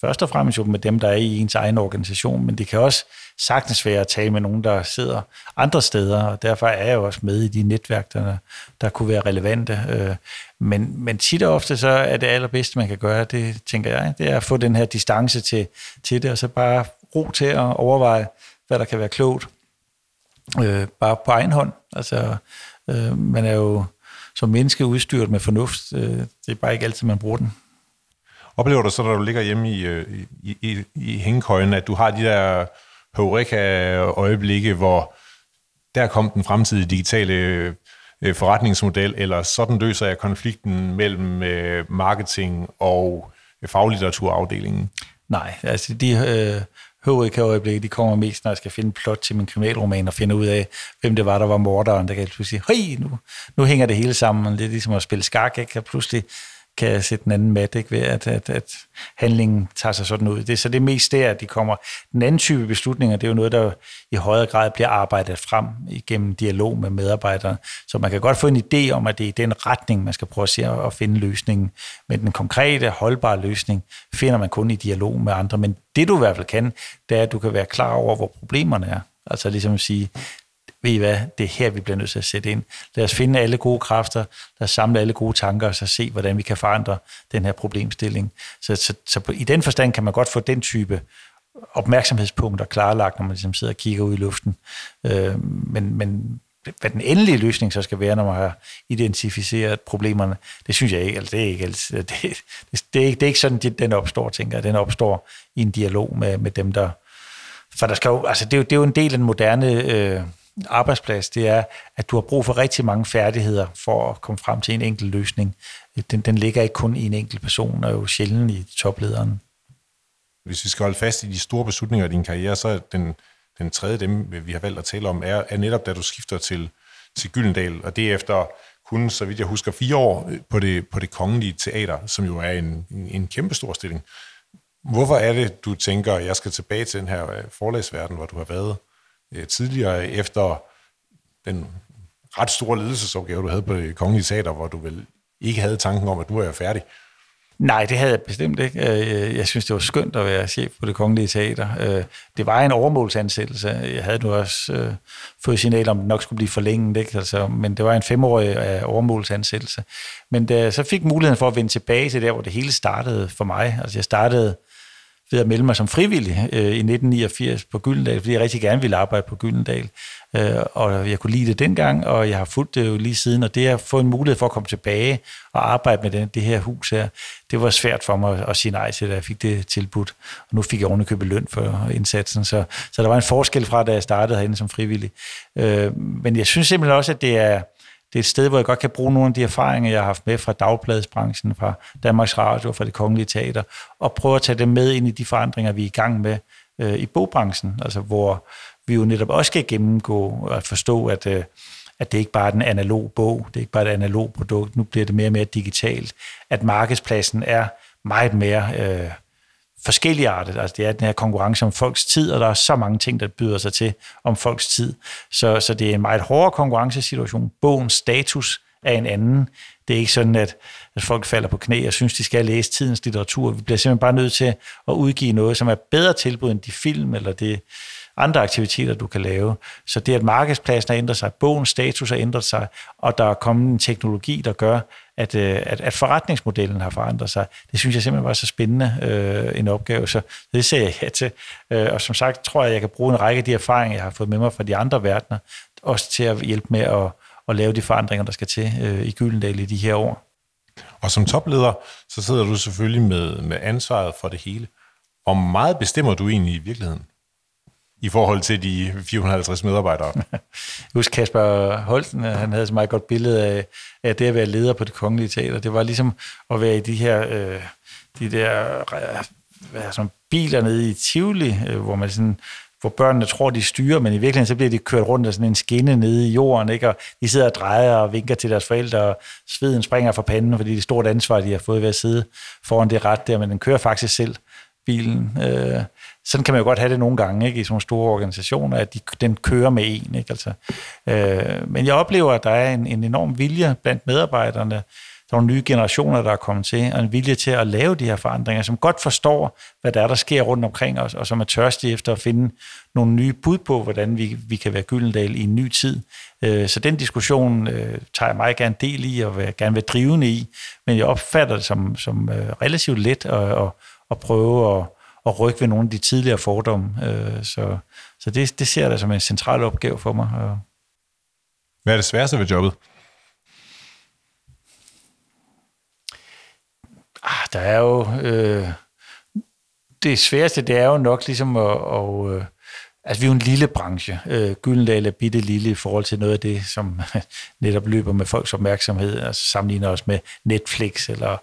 Først og fremmest jo med dem, der er i ens egen organisation, men det kan også sagtens være at tale med nogen, der sidder andre steder, og derfor er jeg jo også med i de netværk, der, der kunne være relevante. Øh, men, men tit og ofte så er det allerbedste, man kan gøre, det tænker jeg, det er at få den her distance til, til det, og så bare ro til at overveje, hvad der kan være klogt, øh, bare på egen hånd. Altså, øh, man er jo som menneske udstyret med fornuft. Øh, det er bare ikke altid, man bruger den. Oplever du så, når du ligger hjemme øh, i, i, i, i hængekøjen, at du har de der Eureka-øjeblikke, hvor der kom den fremtidige digitale øh, forretningsmodel, eller sådan løser jeg konflikten mellem øh, marketing og faglitteraturafdelingen? Nej, altså de øh, Eureka-øjeblikke, de kommer mest, når jeg skal finde plot til min kriminalroman og finde ud af, hvem det var, der var morderen. Der kan jeg pludselig sige, nu, nu hænger det hele sammen. Det er ligesom at spille skak, ikke? Og pludselig kan jeg sætte den anden mat, ikke? ved at, at, at handlingen tager sig sådan ud. Det, så det er mest der, at de kommer. Den anden type beslutninger, det er jo noget, der i højere grad bliver arbejdet frem igennem dialog med medarbejdere. Så man kan godt få en idé om, at det er i den retning, man skal prøve at se at finde løsningen. Men den konkrete, holdbare løsning finder man kun i dialog med andre. Men det du i hvert fald kan, det er, at du kan være klar over, hvor problemerne er. Altså ligesom at sige, ved I hvad, det er her, vi bliver nødt til at sætte ind. Lad os finde alle gode kræfter, lad os samle alle gode tanker, og så se, hvordan vi kan forandre den her problemstilling. Så, så, så på, i den forstand kan man godt få den type opmærksomhedspunkter klarlagt, når man ligesom sidder og kigger ud i luften. Øh, men, men hvad den endelige løsning så skal være, når man har identificeret problemerne, det synes jeg ikke, altså det er ikke, altså, det, det, det, er ikke, det er ikke sådan, den opstår, tænker jeg. Den opstår i en dialog med, med dem, der... For der skal jo, altså det, er jo, det er jo en del af den moderne øh, arbejdsplads, det er, at du har brug for rigtig mange færdigheder for at komme frem til en enkelt løsning. Den, den ligger ikke kun i en enkelt person, og jo sjældent i toplederen. Hvis vi skal holde fast i de store beslutninger i din karriere, så er den, den tredje dem, vi har valgt at tale om, er, er netop da du skifter til, til Gyldendal, og det er efter kun, så vidt jeg husker, fire år på det, på det kongelige teater, som jo er en, en, en kæmpe stor stilling. Hvorfor er det, du tænker, at jeg skal tilbage til den her øh, forlagsverden, hvor du har været øh, tidligere efter den ret store ledelsesopgave, du havde på det kongelige teater, hvor du vel ikke havde tanken om, at nu er jeg færdig? Nej, det havde jeg bestemt ikke. Øh, jeg synes, det var skønt at være chef på det kongelige teater. Øh, det var en overmålsansættelse. Jeg havde nu også øh, fået signal om, at det nok skulle blive forlænget, ikke? Altså, men det var en femårig overmålsansættelse. Men da jeg så fik muligheden for at vende tilbage til der, hvor det hele startede for mig, altså jeg startede ved at melde mig som frivillig øh, i 1989 på Gyldendal, fordi jeg rigtig gerne ville arbejde på Gyldendal. Øh, og jeg kunne lide det dengang, og jeg har fulgt det jo lige siden, og det at få en mulighed for at komme tilbage og arbejde med den, det her hus her, det var svært for mig at sige nej til, da jeg fik det tilbudt. Og nu fik jeg ovenikøbet løn for indsatsen, så, så der var en forskel fra, da jeg startede herinde som frivillig. Øh, men jeg synes simpelthen også, at det er, det er et sted, hvor jeg godt kan bruge nogle af de erfaringer, jeg har haft med fra dagbladsbranchen, fra Danmarks Radio, fra det kongelige teater, og prøve at tage dem med ind i de forandringer, vi er i gang med øh, i bogbranchen, altså hvor vi jo netop også skal gennemgå og forstå, at, øh, at det ikke bare er den analog bog, det er ikke bare et analog produkt, nu bliver det mere og mere digitalt, at markedspladsen er meget mere øh, forskellige arter. Altså det er den her konkurrence om folks tid, og der er så mange ting, der byder sig til om folks tid. Så, så det er en meget hårdere konkurrencesituation. Bogens status er en anden. Det er ikke sådan, at, at folk falder på knæ og synes, de skal læse tidens litteratur. Vi bliver simpelthen bare nødt til at udgive noget, som er bedre tilbud end de film eller det andre aktiviteter, du kan lave. Så det, at markedspladsen har ændret sig, bogens status har ændret sig, og der er kommet en teknologi, der gør, at, øh, at, at forretningsmodellen har forandret sig. Det synes jeg simpelthen var så spændende øh, en opgave, så det ser jeg ja til. Øh, og som sagt tror jeg, at jeg kan bruge en række af de erfaringer, jeg har fået med mig fra de andre verdener, også til at hjælpe med at, at lave de forandringer, der skal til øh, i Gyldendal i de her år. Og som topleder, så sidder du selvfølgelig med, med ansvaret for det hele. Hvor meget bestemmer du egentlig i virkeligheden? I forhold til de 450 medarbejdere. Jeg husker Kasper Holten, øh, han havde så meget godt billede af, af det at være leder på det kongelige teater. Det var ligesom at være i de her øh, de der øh, hvad, sådan biler nede i Tivoli, øh, hvor man sådan hvor børnene tror, de styrer, men i virkeligheden så bliver de kørt rundt af sådan en skinne nede i jorden, ikke? og de sidder og drejer og vinker til deres forældre, og sveden springer fra panden, fordi det er et stort ansvar, de har fået ved at sidde foran det ret der, men den kører faktisk selv, bilen. Øh, sådan kan man jo godt have det nogle gange ikke, i sådan store organisationer, at de, den kører med en. Ikke? Altså, øh, men jeg oplever, at der er en, en enorm vilje blandt medarbejderne. Der er nogle nye generationer, der er kommet til, og en vilje til at lave de her forandringer, som godt forstår, hvad der er, der sker rundt omkring os, og som er tørstige efter at finde nogle nye bud på, hvordan vi, vi kan være Gyldendal i en ny tid. Øh, så den diskussion øh, tager jeg meget gerne del i, og vil gerne være drivende i, men jeg opfatter det som, som øh, relativt let og, at, at prøve at at rykke ved nogle af de tidligere fordomme. Øh, så så det, det ser jeg da som en central opgave for mig. Hvad er det sværeste ved jobbet? Ah, der er jo... Øh, det sværeste, det er jo nok ligesom at... at øh, altså, vi er jo en lille branche. Øh, Gyldendal er bitte lille i forhold til noget af det, som netop løber med folks opmærksomhed. Altså sammenligner os med Netflix eller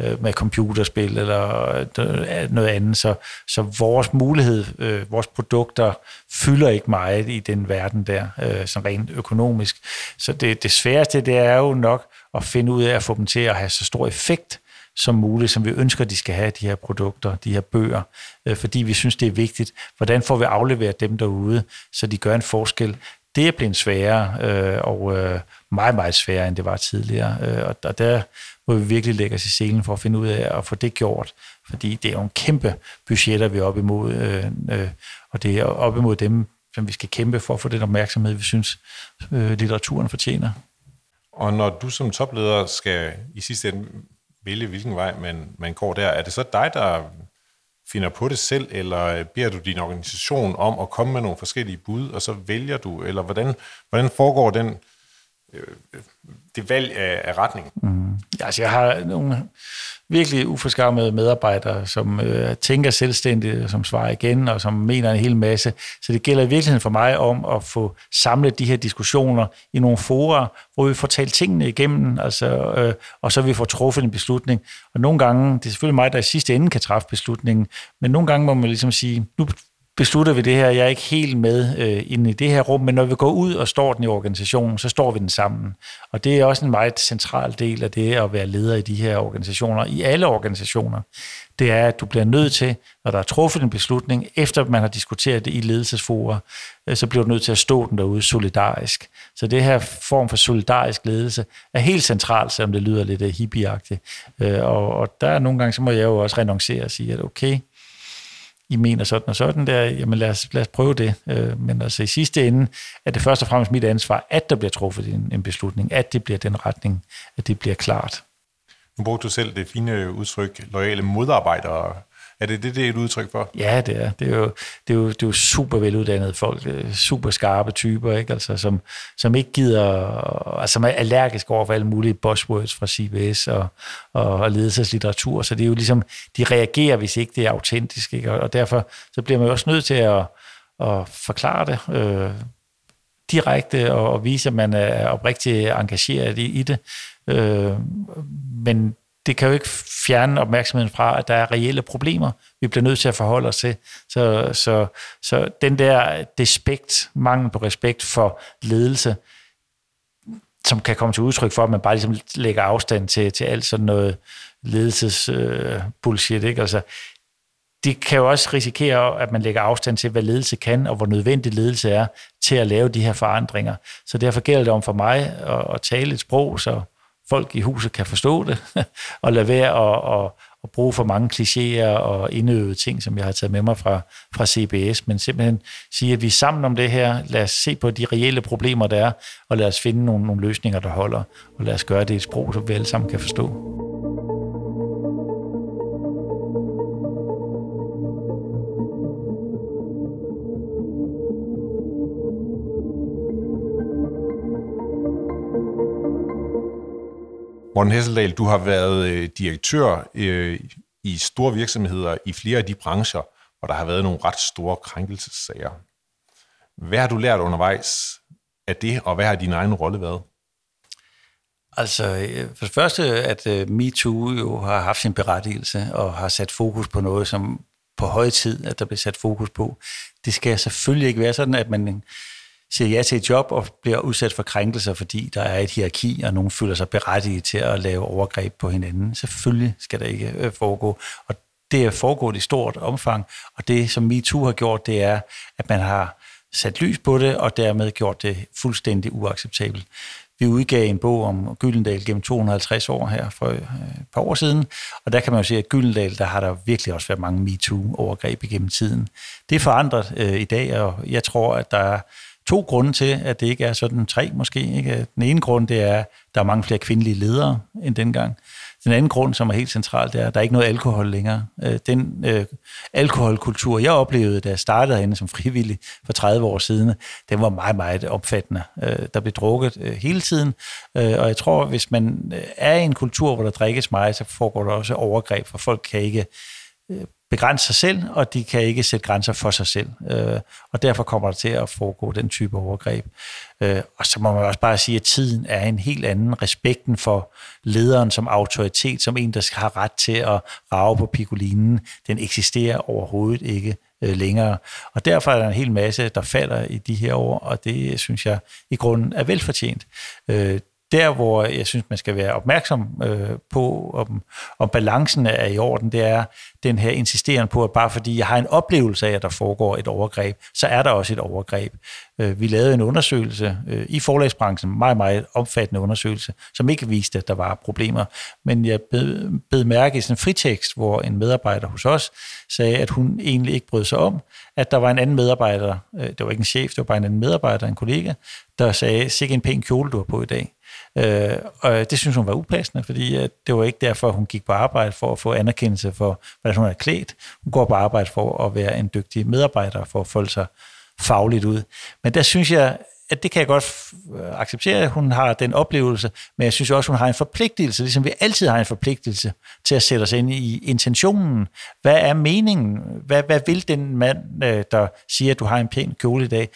øh, med computerspil eller øh, noget andet. Så, så vores mulighed, øh, vores produkter fylder ikke meget i den verden der, øh, som rent økonomisk. Så det, det sværeste, det er jo nok at finde ud af at få dem til at have så stor effekt som muligt, som vi ønsker, de skal have, de her produkter, de her bøger, øh, fordi vi synes, det er vigtigt. Hvordan får vi afleveret dem derude, så de gør en forskel? Det er blevet sværere, øh, og øh, meget, meget sværere, end det var tidligere. Øh, og, og der må vi virkelig lægge os i selen for at finde ud af at få det gjort, fordi det er jo en kæmpe budgetter, vi er op imod, øh, øh, og det er op imod dem, som vi skal kæmpe for at få den opmærksomhed, vi synes, øh, litteraturen fortjener. Og når du som topleder skal i sidste ende vælge, hvilken vej man, man går der, er det så dig, der finder på det selv, eller øh, beder du din organisation om at komme med nogle forskellige bud, og så vælger du, eller hvordan, hvordan foregår den øh, øh det valg af, af retning? Mm. Altså, jeg har nogle virkelig uforskammede medarbejdere, som øh, tænker selvstændigt, som svarer igen, og som mener en hel masse. Så det gælder i virkeligheden for mig om at få samlet de her diskussioner i nogle fora, hvor vi får talt tingene igennem, altså, øh, og så vi får truffet en beslutning. Og nogle gange, det er selvfølgelig mig, der i sidste ende kan træffe beslutningen, men nogle gange må man ligesom sige, nu beslutter vi det her. Jeg er ikke helt med øh, inde i det her rum, men når vi går ud og står den i organisationen, så står vi den sammen. Og det er også en meget central del af det at være leder i de her organisationer, i alle organisationer. Det er, at du bliver nødt til, når der er truffet en beslutning, efter man har diskuteret det i ledelsesforer, øh, så bliver du nødt til at stå den derude solidarisk. Så det her form for solidarisk ledelse er helt centralt, selvom det lyder lidt øh, hippieagtigt. Øh, og, og der er nogle gange, så må jeg jo også renoncere og sige, at okay, i mener sådan og sådan der, jamen lad os, lad os prøve det. Øh, men altså i sidste ende er det først og fremmest mit ansvar, at der bliver truffet en, en beslutning, at det bliver den retning, at det bliver klart. Nu brugte du selv det fine udtryk, lojale modarbejdere. Er det det, det er et udtryk for? Ja, det er. Det er jo, det er jo, det er jo super veluddannede folk, øh, super skarpe typer, ikke? Altså, som, som ikke gider, altså som er allergisk over for alle mulige buzzwords fra CBS og, og, og ledelseslitteratur. Så det er jo ligesom, de reagerer, hvis ikke det er autentisk. Ikke? Og derfor så bliver man jo også nødt til at, at forklare det øh, direkte og, og vise, at man er oprigtigt engageret i, i det. Øh, men det kan jo ikke fjerne opmærksomheden fra, at der er reelle problemer, vi bliver nødt til at forholde os til. Så, så, så den der despekt, mangel på respekt for ledelse, som kan komme til udtryk for, at man bare ligesom lægger afstand til, til alt sådan noget ledelses øh, bullshit, ikke? Altså, det kan jo også risikere, at man lægger afstand til, hvad ledelse kan, og hvor nødvendig ledelse er til at lave de her forandringer. Så derfor gælder det om for mig at, at tale et sprog, så folk i huset kan forstå det, og lade være at, at, at bruge for mange klichéer og indøvede ting, som jeg har taget med mig fra, fra CBS, men simpelthen sige, at vi er sammen om det her, lad os se på de reelle problemer, der er, og lad os finde nogle, nogle løsninger, der holder, og lad os gøre det i et sprog, som vi alle sammen kan forstå. Morten Hesseldal, du har været øh, direktør øh, i store virksomheder i flere af de brancher, hvor der har været nogle ret store krænkelsessager. Hvad har du lært undervejs af det, og hvad har din egen rolle været? Altså, øh, for det første, at øh, MeToo jo har haft sin berettigelse og har sat fokus på noget, som på høje tid, at der bliver sat fokus på. Det skal selvfølgelig ikke være sådan, at man siger ja til et job og bliver udsat for krænkelser, fordi der er et hierarki, og nogen føler sig berettiget til at lave overgreb på hinanden. Selvfølgelig skal det ikke øh, foregå. Og det er foregået i stort omfang, og det, som MeToo har gjort, det er, at man har sat lys på det, og dermed gjort det fuldstændig uacceptabelt. Vi udgav en bog om Gyldendal gennem 250 år her for øh, et par år siden, og der kan man jo se, at Gyldendal, der har der virkelig også været mange MeToo-overgreb igennem tiden. Det er forandret øh, i dag, og jeg tror, at der er to grunde til, at det ikke er sådan tre måske. Ikke? Den ene grund, det er, at der er mange flere kvindelige ledere end dengang. Den anden grund, som er helt central, det er, at der er ikke noget alkohol længere. Øh, den øh, alkoholkultur, jeg oplevede, da jeg startede herinde som frivillig for 30 år siden, den var meget, meget opfattende. Øh, der blev drukket øh, hele tiden, øh, og jeg tror, hvis man øh, er i en kultur, hvor der drikkes meget, så foregår der også overgreb, for folk kan ikke øh, begrænse sig selv, og de kan ikke sætte grænser for sig selv. Øh, og derfor kommer der til at foregå den type overgreb. Øh, og så må man også bare sige, at tiden er en helt anden. Respekten for lederen som autoritet, som en, der skal have ret til at rave på pikolinen, den eksisterer overhovedet ikke øh, længere. Og derfor er der en hel masse, der falder i de her år, og det synes jeg i grunden er velfortjent. Øh, der, hvor jeg synes, man skal være opmærksom øh, på, om, om balancen er i orden, det er den her insisteren på, at bare fordi jeg har en oplevelse af, at der foregår et overgreb, så er der også et overgreb. Øh, vi lavede en undersøgelse øh, i forlagsbranchen, meget, meget omfattende undersøgelse, som ikke viste, at der var problemer. Men jeg bed, bed mærke i sådan en fritekst, hvor en medarbejder hos os sagde, at hun egentlig ikke brød sig om, at der var en anden medarbejder, øh, det var ikke en chef, det var bare en anden medarbejder, en kollega, der sagde, sikke en pæn kjole, du har på i dag. Øh, og det synes hun var upassende, fordi at det var ikke derfor, hun gik på arbejde for at få anerkendelse for, hvordan hun er klædt. Hun går på arbejde for at være en dygtig medarbejder, for at folde sig fagligt ud. Men der synes jeg, at det kan jeg godt øh, acceptere, at hun har den oplevelse, men jeg synes også, at hun har en forpligtelse, ligesom vi altid har en forpligtelse til at sætte os ind i intentionen. Hvad er meningen? Hvad, hvad vil den mand, øh, der siger, at du har en pæn kjole i dag,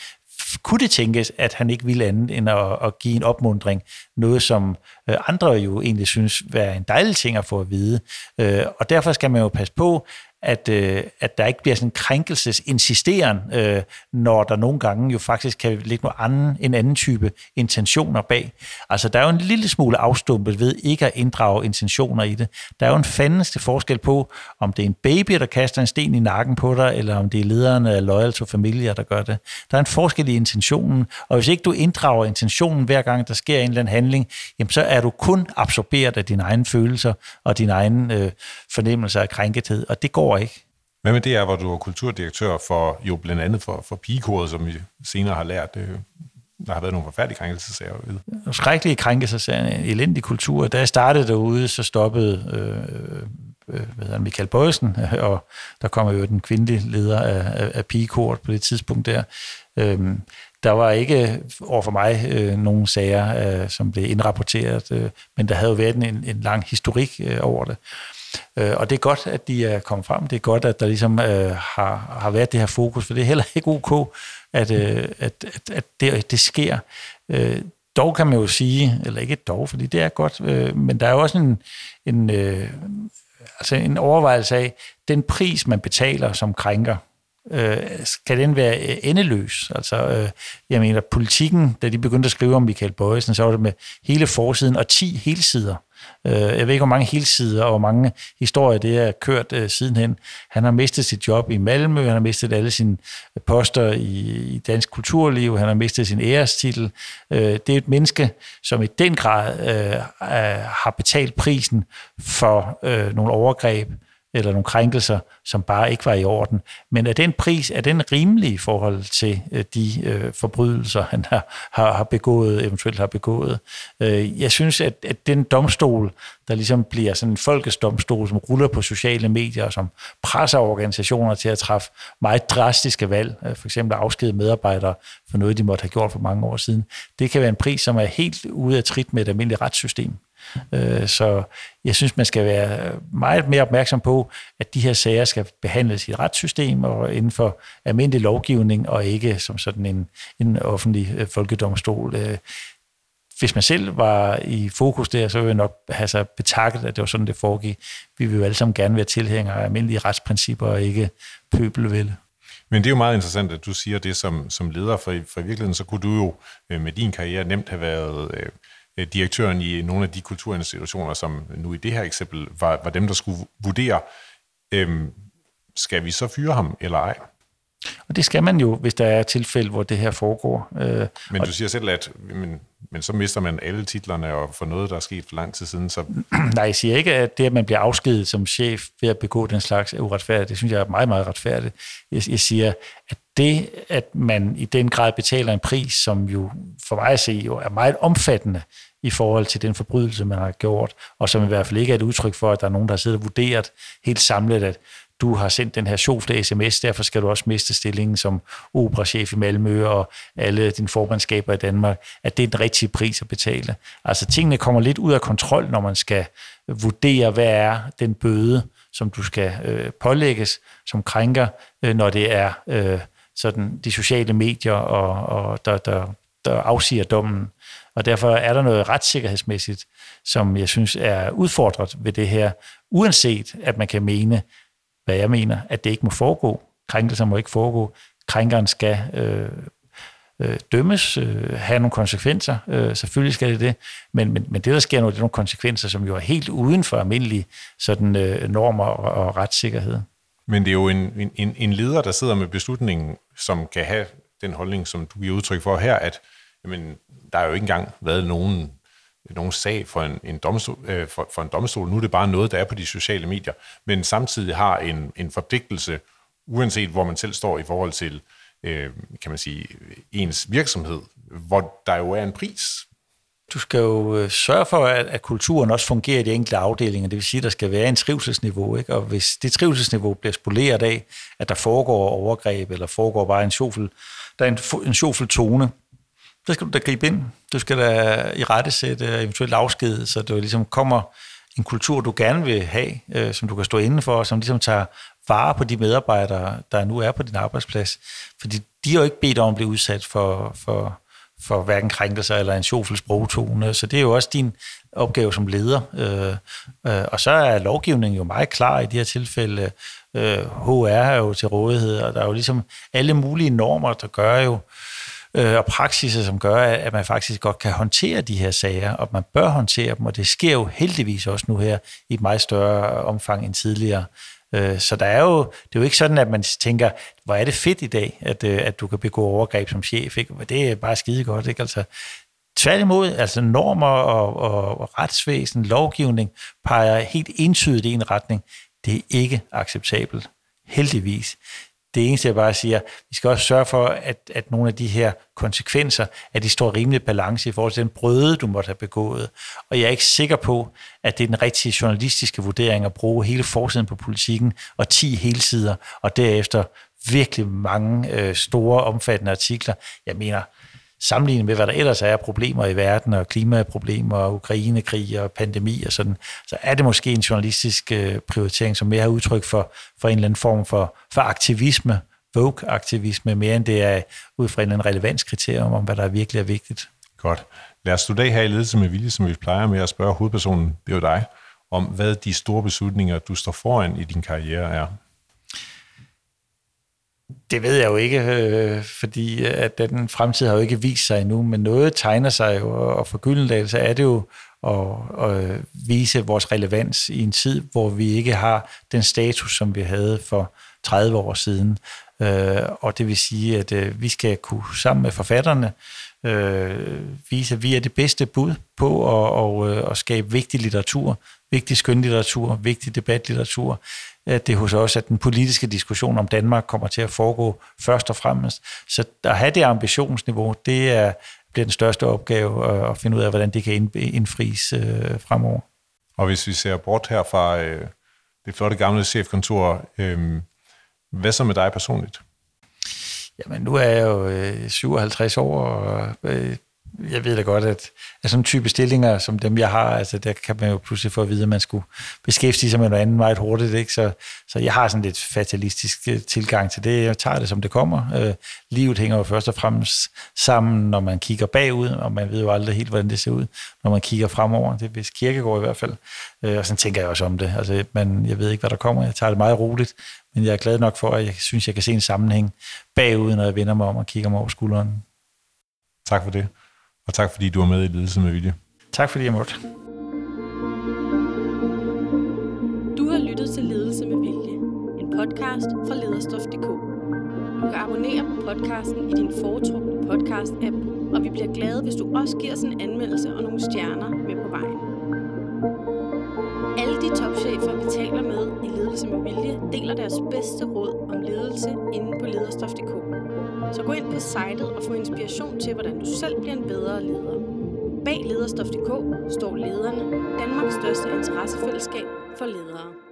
kunne det tænkes, at han ikke ville andet end at, at give en opmundring. Noget, som øh, andre jo egentlig synes er en dejlig ting at få at vide. Og derfor skal man jo passe på, at, øh, at der ikke bliver sådan en krænkelsesinsisteren, øh, når der nogle gange jo faktisk kan ligge noget anden, en anden type intentioner bag. Altså, der er jo en lille smule afstumpet ved ikke at inddrage intentioner i det. Der er jo en fandeste forskel på, om det er en baby, der kaster en sten i nakken på dig, eller om det er lederne af Loyal to Familia, der gør det. Der er en forskel i intentionen, og hvis ikke du inddrager intentionen hver gang, der sker en eller anden handling, jamen så er du kun absorberet af dine egne følelser og dine egne øh, fornemmelser af krænkethed, og det går går ikke. Hvad med det er, hvor du er kulturdirektør for, jo blandt andet for, for pigekoret, som vi senere har lært, øh, der har været nogle forfærdelige krænkelsesager. Nogle skrækkelige krænkelsesager, en elendig kultur. Da jeg startede derude, så stoppede øh, øh, hvad hedder, Michael Bøjsen, og der kommer jo den kvindelige leder af, af, af pigekort på det tidspunkt der. Øh, der var ikke over for mig øh, nogle sager, øh, som blev indrapporteret, øh, men der havde jo været en, en lang historik øh, over det. Øh, Øh, og det er godt, at de er kommet frem. Det er godt, at der ligesom øh, har, har været det her fokus, for det er heller ikke ok, at, øh, at, at, at det, det sker. Øh, dog kan man jo sige, eller ikke dog, fordi det er godt, øh, men der er jo også en, en, øh, altså en overvejelse af, den pris, man betaler som krænker, øh, skal den være øh, endeløs? Altså, øh, jeg mener, politikken, da de begyndte at skrive om Michael Bøjsen, så var det med hele forsiden og 10 helsider Øh, jeg ved ikke, hvor mange helsider og hvor mange historier det er kørt øh, sidenhen. Han har mistet sit job i Malmø, han har mistet alle sine poster i, i dansk kulturliv, han har mistet sin ærestitel. Øh, det er et menneske, som i den grad øh, har betalt prisen for øh, nogle overgreb, eller nogle krænkelser, som bare ikke var i orden. Men er den pris, er den rimelig i forhold til øh, de øh, forbrydelser, han har, har, har begået, eventuelt har begået? Øh, jeg synes, at, at den domstol, der ligesom bliver sådan en folkesdomstol, som ruller på sociale medier, og som presser organisationer til at træffe meget drastiske valg, øh, for eksempel at afskede medarbejdere for noget, de måtte have gjort for mange år siden, det kan være en pris, som er helt ude af trit med et almindeligt retssystem. Øh, så jeg synes, man skal være meget mere opmærksom på, at de her sager skal behandles i et retssystem og inden for almindelig lovgivning, og ikke som sådan en, en offentlig øh, folkedomstol. Øh, hvis man selv var i fokus der, så ville jeg nok have sig betakket, at det var sådan, det foregik. Vi vil jo alle sammen gerne være tilhængere af almindelige retsprincipper og ikke pøbelvælde. Men det er jo meget interessant, at du siger det som, som leder, for, for i virkeligheden så kunne du jo øh, med din karriere nemt have været Øh, direktøren i nogle af de kulturinstitutioner, som nu i det her eksempel var, var dem, der skulle vurdere, øhm, skal vi så fyre ham eller ej? Og det skal man jo, hvis der er tilfælde, hvor det her foregår. Øh, men du siger selv, at men, men så mister man alle titlerne og for noget, der er sket for lang tid siden. Så... Nej, jeg siger ikke, at det, at man bliver afskedet som chef ved at begå den slags, er uretfærdigt. Det synes jeg er meget, meget retfærdigt. Jeg, jeg siger, at det, at man i den grad betaler en pris, som jo for mig at se jo er meget omfattende i forhold til den forbrydelse, man har gjort, og som i hvert fald ikke er et udtryk for, at der er nogen, der har siddet og vurderet helt samlet, at du har sendt den her sjofle sms, derfor skal du også miste stillingen som operachef i Malmø og alle dine formandskaber i Danmark, at det er den rigtige pris at betale. Altså tingene kommer lidt ud af kontrol, når man skal vurdere, hvad er den bøde, som du skal øh, pålægges som krænker, øh, når det er øh, sådan de sociale medier, og, og der, der, der afsiger dommen. Og derfor er der noget retssikkerhedsmæssigt, som jeg synes er udfordret ved det her, uanset at man kan mene, hvad jeg mener, at det ikke må foregå. Krænkelser må ikke foregå. Krænkeren skal øh, øh, dømmes, øh, have nogle konsekvenser. Øh, selvfølgelig skal det det. Men, men, men det, der sker nu, det er nogle konsekvenser, som jo er helt uden for almindelige sådan, øh, normer og, og retssikkerhed. Men det er jo en, en, en leder, der sidder med beslutningen, som kan have den holdning, som du giver udtryk for her, at jamen, der er jo ikke engang været nogen, nogen sag for en, en, domstol, øh, for, for en domstol. Nu er det bare noget, der er på de sociale medier, men samtidig har en, en forpligtelse, uanset hvor man selv står i forhold til, øh, kan man sige, ens virksomhed, hvor der jo er en pris. Du skal jo øh, sørge for, at, at kulturen også fungerer i de enkelte afdelinger. Det vil sige, at der skal være en trivselsniveau. Ikke? Og hvis det trivselsniveau bliver spoleret af, at der foregår overgreb, eller foregår bare en sjofel, der er en, en sjofel tone, der skal du da gribe ind. Du skal da i rette sætte øh, eventuelt afsked, så du ligesom kommer en kultur, du gerne vil have, øh, som du kan stå inden for, som ligesom tager vare på de medarbejdere, der nu er på din arbejdsplads. Fordi de har jo ikke bedt om at blive udsat for, for, for hverken krænkelser eller en sjofel sprogtone, så det er jo også din opgave som leder. Øh, øh, og så er lovgivningen jo meget klar i de her tilfælde. Øh, HR er jo til rådighed, og der er jo ligesom alle mulige normer, der gør jo, øh, Øh, og praksiser, som gør, at man faktisk godt kan håndtere de her sager, og man bør håndtere dem, og det sker jo heldigvis også nu her i et meget større omfang end tidligere. Øh, så der er jo, det er jo ikke sådan, at man tænker, hvor er det fedt i dag, at, øh, at du kan begå overgreb som chef. Ikke? Det er bare skide godt. Ikke? Altså, Tværtimod, altså normer og, og, og retsvæsen, lovgivning, peger helt entydigt i en retning. Det er ikke acceptabelt. Heldigvis. Det eneste, jeg bare siger, vi skal også sørge for, at, at nogle af de her konsekvenser, at de står rimelig balance i forhold til den brøde, du måtte have begået. Og jeg er ikke sikker på, at det er den rigtige journalistiske vurdering at bruge hele forsiden på politikken og 10 helsider, og derefter virkelig mange øh, store, omfattende artikler. Jeg mener, sammenlignet med, hvad der ellers er problemer i verden, og klimaproblemer, og Ukrainekrig og pandemi og sådan, så er det måske en journalistisk øh, prioritering, som mere er udtryk for, for en eller anden form for, for aktivisme, Vogue-aktivisme, mere end det er ud fra en eller anden relevanskriterium om, hvad der virkelig er vigtigt. Godt. Lad os slutte her i ledelse med vilje, som vi plejer med at spørge hovedpersonen, det er jo dig, om hvad de store beslutninger, du står foran i din karriere er. Det ved jeg jo ikke, øh, fordi at den fremtid har jo ikke vist sig endnu, men noget tegner sig jo, og for Gyldendal, så er det jo at, at vise vores relevans i en tid, hvor vi ikke har den status, som vi havde for 30 år siden. Øh, og det vil sige, at øh, vi skal kunne sammen med forfatterne øh, vise, at vi er det bedste bud på at, og, øh, at skabe vigtig litteratur, vigtig skønlitteratur, vigtig debatlitteratur. At det er hos os, at den politiske diskussion om Danmark kommer til at foregå først og fremmest. Så at have det ambitionsniveau, det er, bliver den største opgave at finde ud af, hvordan det kan indfries øh, fremover. Og hvis vi ser bort her fra øh, det flotte gamle chefkontor, øh, hvad så med dig personligt? Jamen, nu er jeg jo øh, 57 år, og øh, jeg ved da godt, at, at sådan type stillinger, som dem jeg har, altså der kan man jo pludselig få at vide, at man skulle beskæftige sig med noget andet meget hurtigt. Ikke? Så, så jeg har sådan lidt fatalistisk øh, tilgang til det. Jeg tager det, som det kommer. Øh, livet hænger jo først og fremmest sammen, når man kigger bagud, og man ved jo aldrig helt, hvordan det ser ud, når man kigger fremover. Det er hvis kirkegård i hvert fald. Øh, og sådan tænker jeg også om det. Altså, man, jeg ved ikke, hvad der kommer. Jeg tager det meget roligt, men jeg er glad nok for, at jeg synes, jeg kan se en sammenhæng bagud, når jeg vender mig om og kigger mig over skulderen. Tak for det. Og tak fordi du var med i Ledelse med Vilje. Tak fordi jeg måtte. Du har lyttet til Ledelse med Vilje, en podcast fra lederstof.dk. Du kan abonnere på podcasten i din foretrukne podcast-app, og vi bliver glade, hvis du også giver os en anmeldelse og nogle stjerner med på vejen. Alle de topchefer, vi taler med i Ledelse med Vilje, deler deres bedste råd om ledelse inde på lederstof.dk. Så gå ind på sitet og få inspiration til, hvordan du selv bliver en bedre leder. Bag lederstof.dk står lederne, Danmarks største interessefællesskab for ledere.